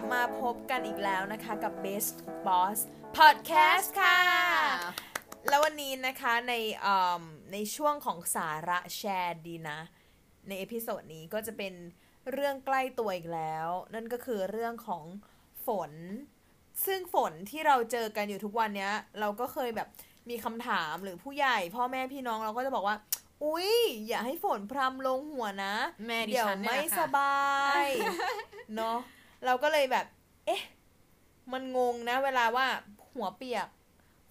บมาพบกันอีกแล้วนะคะกับ Best Boss Podcast ค่ะ แล้ววันนี้นะคะในในช่วงของสาระแชร์ดีนะ ใน episode นี้ก็จะเป็นเรื่องใกล้ตัวอีกแล้ว นั่นก็คือเรื่องของฝน ซึ่งฝนที่เราเจอกันอยู่ทุกวันนี้เราก็เคยแบบมีคำถามหรือผู้ใหญ่ พ่อแม่พี่น้องเราก็จะบอกว่าอุ๊ยอย่าให้ฝนพรำลงหัวนะแม่ดิเดี๋ยวฉันเนี่ยไม่แหละค่ะสบาย เนาะ เราก็เลยแบบ เอ๊ะ มันงงนะ เวลาว่าหัวเปียก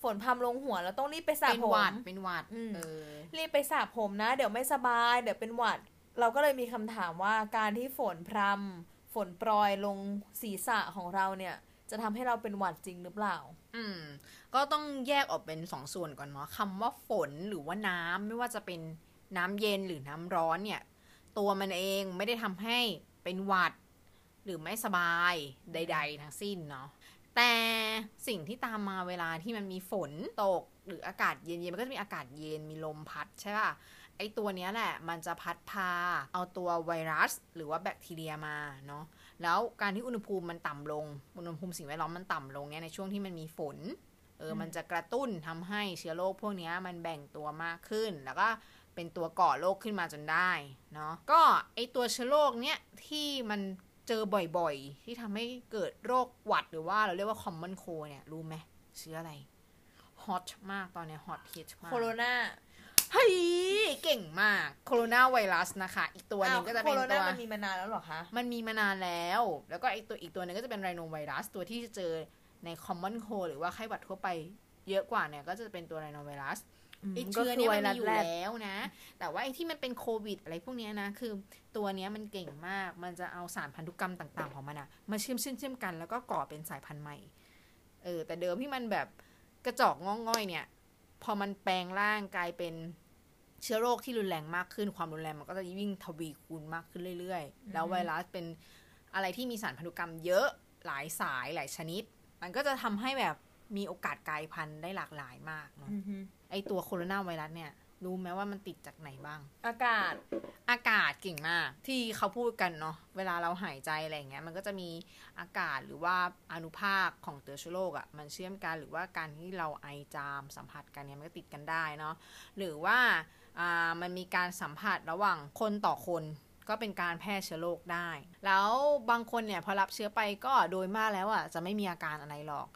ฝนพรำลงหัวเราต้องรีบไปสระเป็นผหวัดมเป็นหวัดอืมเออ รีบไปสระผมนะ เดี๋ยวไม่สบาย เดี๋ยวเป็นหวัด เราก็เลยมีคำถามว่าการที่ฝนพรำฝนโปรยลงศีรษะของเราเนี่ย จะทำให้เราเป็นหวัดจริงหรือเปล่า อืม ก็ต้องแยกออกเป็นสองส่วนก่อนเนาะคำว่าฝนหรือว่าน้ำไม่ว่าจะเป็นน้ำเย็นหรือน้ำร้อนเนี่ย ตัวมันเองไม่ได้ทำให้เป็นหวัด หรือไม่สบายใด ๆ ทั้งสิ้นเนาะแต่สิ่งที่ตามมาเวลาที่มันมีฝนตกหรืออากาศเย็นๆมันก็จะมีอากาศเย็นมีลมพัดใช่ป่ะไอตัวเนี้ยแหละมันจะพัดพาเอาตัวไวรัส หรือว่าแบคทีเรียมาเนาะแล้วการที่อุณหภูมิมันต่ำลง อุณหภูมิสิ่งแวดล้อมมันต่ำลงเนี่ยในช่วงที่มันมีฝนเอออืมมันจะกระตุ้นทำให้เชื้อโรคพวกเนี้ยมันแบ่งตัวมากขึ้น แล้วก็เป็นตัวก่อโรคขึ้นมาจนได้เนาะก็ไอตัวเชื้อโรคเนี้ยที่มัน เจอบ่อยๆ ที่ทำให้เกิดโรคหวัดหรือว่าเราเรียกว่า common cold เนี่ย รู้ไหมเชื้ออะไรฮอตมากตอนเนี้ฮอตฮิตมากโคโรนาเฮ้ยเก่งมากโคโรนาไวรัสนะคะ อีกตัวหนึงก็จะเป็นโคโรตันาวมันมีมานานแล้วเหรอคะ มันมีมานานแล้ว แล้วก็ไอตัวอีกตัวหนึงก็จะเป็นไรโนไวรัส ตัวที่จะเจอใน common cold หรือว่าไข้หวัดทั่วไปเยอะกว่าเนี่ย ก็จะเป็นตัวไรโนไวรัส ไอเชื้อเนี้มันมีอยู่แล้วนะ แต่ว่าไอที่มันเป็นโควิดอะไรพวกเนี้ยนะ คือตัวเนี้ยมันเก่งมาก มันจะเอาสารพันธุกรรมต่างๆของมันอะมาเชื่อมเชื่อมเชื่อมกันแล้วก็ก่อเป็นสายพันธุ์ใหม่ เออ แต่เดิมที่มันแบบกระจอกงอกง่อยเนี่ย พอมันแปลงร่างกลายเป็นเชื้อโรคที่รุนแรงมากขึ้น ความรุนแรงมันก็จะยิ่งทวีคูณมากขึ้นเรื่อยๆ แล้วไวรัสเป็นอะไรที่มีสารพันธุกรรมเยอะหลายสายหลายชนิด มันก็จะทำให้แบบ มีโอกาสกลายพันธุ์ได้หลากหลายมากเนาะอือฮึไอตัวโคโรนาไวรัสเนี่ยรู้ไหมว่ามันติดจากไหนบ้าง อากาศ อากาศเก่งมาก ที่เขาพูดกันเนาะเวลาเราหายใจอะไรอย่างเงี้ย มันก็จะมีอากาศหรือว่าอนุภาคของเตือเชื้อโรคอะ่ะมันเชื่อมกันหรือว่าการที่เราไอจามสัมผัสกันเนี่ยมันก็ติดกันได้เนาะหรือว่าอ่ามันมีการสัมผัสระหว่างคนต่อคนก็เป็นการแพร่เชื้อโรคได้ แล้วบางคนเนี่ยพอรับเชื้อไปก็โดยมากแล้วอะ่ะจะไม่มีอาการอะไรหรอก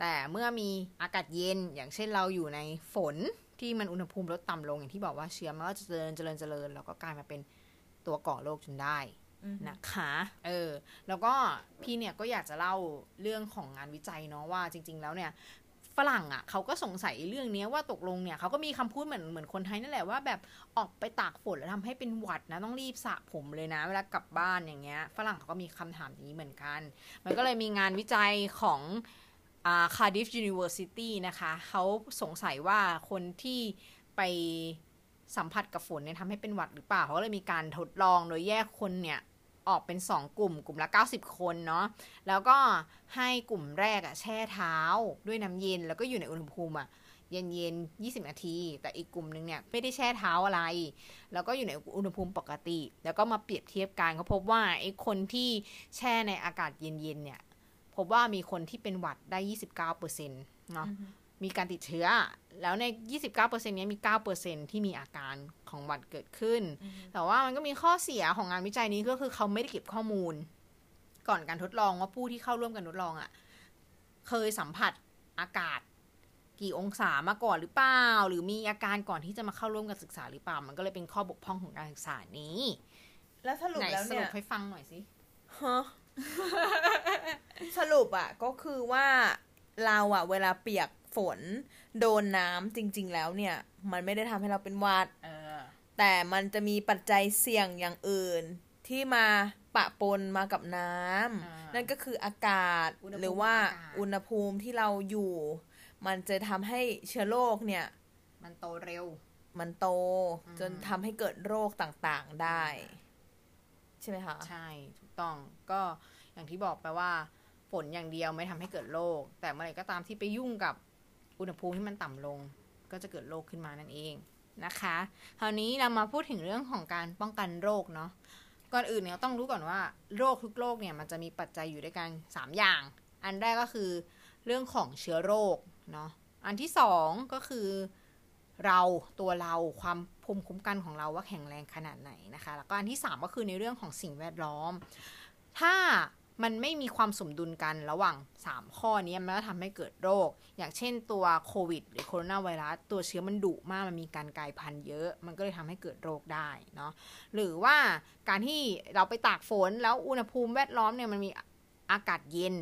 แต่เมื่อมีอากาศเย็นอย่างเช่นเราอยู่ในฝนที่มันอุณหภูมิลดต่ำลงอย่างที่บอกว่าเชื้อมันก็จะเจริญเจริญเจริญแล้วก็กลายมาเป็นตัวก่อโรคจนได้อือฮึนะคะเออแล้วก็พี่เนี่ยก็อยากจะเล่าเรื่องของงานวิจัยเนาะว่าจริง ๆ แล้วเนี่ยฝรั่งอะ่ะเขาก็สงสัยเรื่องเนี้ยว่าตกลงเนี่ยเขาก็มีคำพูดเหมือนเหมือนคนไทยนั่นแหละว่าแบบออกไปตากฝนแล้วทำให้เป็นหวัดนะต้องรีบสระผมเลยนะเวลากลับบ้านอย่างเงี้ยฝรั่งเขาก็มีคำถามอย่างนี้เหมือนกัน มันก็เลยมีงานวิจัยของ อ่า Cardiff University นะคะเขาสงสัยว่าคนที่ไปสัมผัสกับฝนเนี่ยทำให้เป็นหวัดหรือเปล่าเขาเลยมีการทดลองโดยแยกคนเนี่ยออกเป็น 2 กลุ่มกลุ่มละ 90 คนเนาะแล้วก็ให้กลุ่มแรกอะแช่เท้าด้วยน้ำเย็นแล้วก็อยู่ในอุณหภูมิอะเย็นเย็นๆ20 นาที แต่อีกกลุ่มหนึงเนี่ยไม่ได้แช่เท้าอะไร แล้วก็อยู่ในอุณหภูมิปกติ แล้วก็มาเปรียบเทียบกันเขาพบว่าไอ้คนที่แช่ในอากาศเย็นๆเนี่ย พบว่ามีคนที่เป็นหวัดได้29%เนาะอือฮึมีการติดเชื้อ แล้วใน 29%เนี้ยมี 9%ที่มีอาการของหวัดเกิดขึ้น แต่ว่ามันก็มีข้อเสียของงานวิจัยนี้ก็คือเขาไม่ได้เก็บข้อมูล ก่อนการทดลองว่าผู้ที่เข้าร่วมการทดลองอะ่ะ เคยสัมผัสอากาศ กี่องศามาก่อนหรือเปล่า หรือมีอาการก่อนที่จะมาเข้าร่วมการศึกษาหรือเปล่า มันก็เลยเป็นข้อบกพร่องของการศึกษานี้ แล้วสรุปไหนแล้วสเนี่รุยปให้ฟังหน่อยสิฮะ สรุปอะก็คือว่าเราอะเวลาเปียกฝนโดนน้ำจริง ๆ แล้วเนี่ย มันไม่ได้ทำให้เราเป็นหวัดเออแต่มันจะมีปัจจัยเสี่ยงอย่างอื่น ที่มาปะปนมากับน้อ่าำนั่นก็คืออากาศอุณหภูมิหรือว่าอากาศอุณหภูมิที่เราอยู่ มันจะทำให้เชื้อโรคเนี่ย มันโตเร็ว มันโตอืมจนทำให้เกิดโรคต่างๆได้ใช่ไหมคะ ใช่ถูกต้องก็อย่างที่บอกไปว่าฝนอย่างเดียวไม่ทำให้เกิดโรคแต่เมื่อไหร่ก็ตามที่ไปยุ่งกับอุณหภูมิที่มันต่ำลง ก็จะเกิดโรคขึ้นมานั่นเองนะคะ คราวนี้เรามาพูดถึงเรื่องของการป้องกันโรคเนาะก่อนอื่นเนี่ยต้องรู้ก่อนว่าโรคทุกโรคเนี่ยมันจะมีปัจจัยอยู่ด้วยกันสามอย่าง อันแรกก็คือเรื่องของเชื้อโรคเนาะอันที่สองก็คือ เราตัวเราความภูมิคุ้มกันของเราว่าแข็งแรงขนาดไหนนะคะ แล้วก็อันที่สามก็คือในเรื่องของสิ่งแวดล้อม ถ้ามันไม่มีความสมดุลกันระหว่าง 3 ข้อนี้มันก็ทำให้เกิดโรค อย่างเช่นตัวโควิด หรือโคโรนาไวรัสตัวเชื้อมันดุมากมันมีการกลายพันธุ์เยอะ มันก็เลยทำให้เกิดโรคได้เนาะหรือว่าการที่เราไปตากฝนแล้วอุณหภูมิแวดล้อมเนี่ยมันมีอากาศเย็น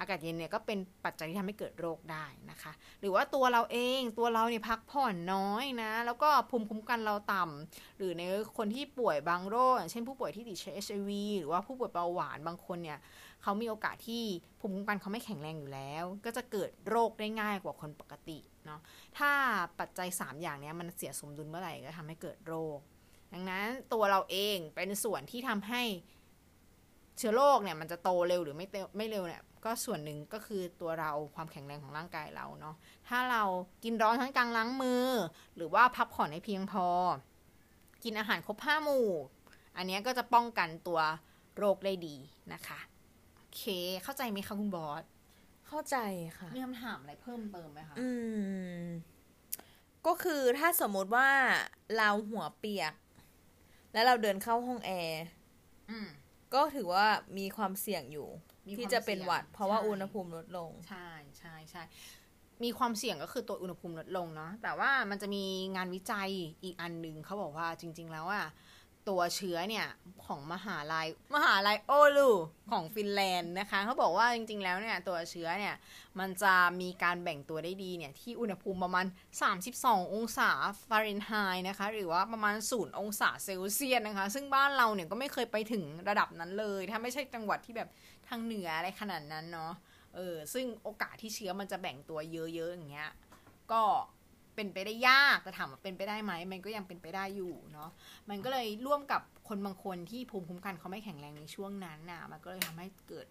อากาศเย็นเนี่ยก็เป็นปัจจัยที่ทำให้เกิดโรคได้นะคะ หรือว่าตัวเราเองตัวเราเนี่ยพักผ่อนน้อยนะ แล้วก็ภูมิคุ้มกันเราต่ำหรือในคนที่ป่วยบางโรคอย่างเช่นผู้ป่วยที่ติดเชื้อ HIV หรือว่าผู้ป่วยเบาหวานบางคนเนี่ยเขามีโอกาสที่ภูมิคุ้มกันเขาไม่แข็งแรงอยู่แล้ว ก็จะเกิดโรคได้ง่ายกว่าคนปกติเนาะถ้าปัจจัย 3 อย่างนี้มันเสียสมดุลเมื่อไหร่ก็ทำให้เกิดโรค ดังนั้นตัวเราเองเป็นส่วนที่ทำให้ เชื้อโรคเนี่ยมันจะโตเร็วหรือไม่เตไม่เร็วเนี่ยก็ส่วนหนึ่งก็คือตัวเราความแข็งแรงของร่างกายเราเนาะถ้าเรากินร้อนทั้งกลางล้างมือ หรือว่าพักผ่อนให้เพียงพอ กินอาหารครบห้าหมู่ อันนี้ก็จะป้องกันตัวโรคได้ดีนะคะโอเค เข้าใจไหมคะคุณบอสเข้าใจค่ะมีคำถามอะไรเพิ่มเติมไหมคะอืมก็คือถ้าสมมติว่าเราหัวเปียก แล้วเราเดินเข้าห้องแอร์อืม ก็ถือว่ามีความเสี่ยงอยู่มีความที่จะเป็นหวัดเสี่ยงเพราะว่าใช่อุณหภูมิลดลง ใช่ใช่ใช่มีความเสี่ยงก็คือตัวอุณหภูมิลดลงเนาะแต่ว่ามันจะมีงานวิจัยอีกอันหนึ่งเขาบอกว่าจริง ๆ แล้วอะ ตัวเชื้อเนี่ย ของมหาลัยมหาลัยโอลูของฟินแลนด์นะคะ เขาบอกว่าจริงๆแล้วเนี่ย ตัวเชื้อเนี่ย มันจะมีการแบ่งตัวได้ดีเนี่ย ที่อุณหภูมิประมาณ 32 องศาฟาเรนไฮต์นะคะ หรือว่าประมาณ 0 องศาเซลเซียสนะคะ ซึ่งบ้านเราเนี่ยก็ไม่เคยไปถึงระดับนั้นเลย ถ้าไม่ใช่จังหวัดที่แบบทางเหนืออะไรขนาดนั้นเนาะเออซึ่งโอกาสที่เชื้อมันจะแบ่งตัวเยอะๆอย่างเงี้ยก็ เป็นไปได้ยากแต่ถามว่าเป็นไปได้ไหมมันก็ยังเป็นไปได้อยู่เนาะมันก็เลยร่วมกับคนบางคนที่ภูมิคุ้มกันเขาไม่แข็งแรงในช่วงนั้นน่ะ มันก็เลยทำให้เกิด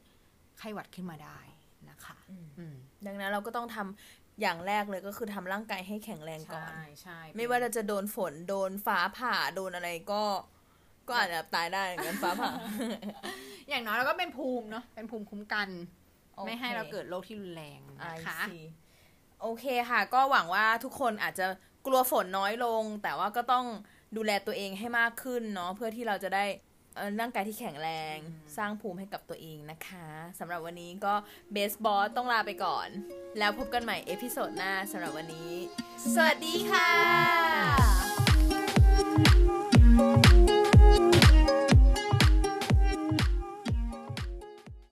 ไข้หวัดขึ้นมาได้นะคะอืมอืมดังนั้นเราก็ต้องทำอย่างแรกเลยก็คือทำร่างกายให้แข็งแรงก่อนใช่ใช่ไม่ว่าเราจะโดนฝนโดนฟ้าผ่าโดนอะไรก็ ก็อาจจะตายได้เหมือนกันฟ้าผ่า อย่างน้อยเราก็เป็นภูมิเนาะเป็นภูมิคุ้มกันโอเคไม่ให้เราเกิดโรคที่รุนแรง I นะคะ see โอเคค่ะ ก็หวังว่าทุกคนอาจจะกลัวฝนน้อยลง แต่ว่าก็ต้องดูแลตัวเองให้มากขึ้นเนาะเพื่อที่เราจะได้เอ่อร่างกายที่แข็งแรงสร้างภูมิให้กับตัวเองนะคะสำหรับวันนี้ก็ Best Boss ต้องลาไปก่อน แล้วพบกันใหม่ episode หน้าสำหรับวันนี้ สวัสดีค่ะ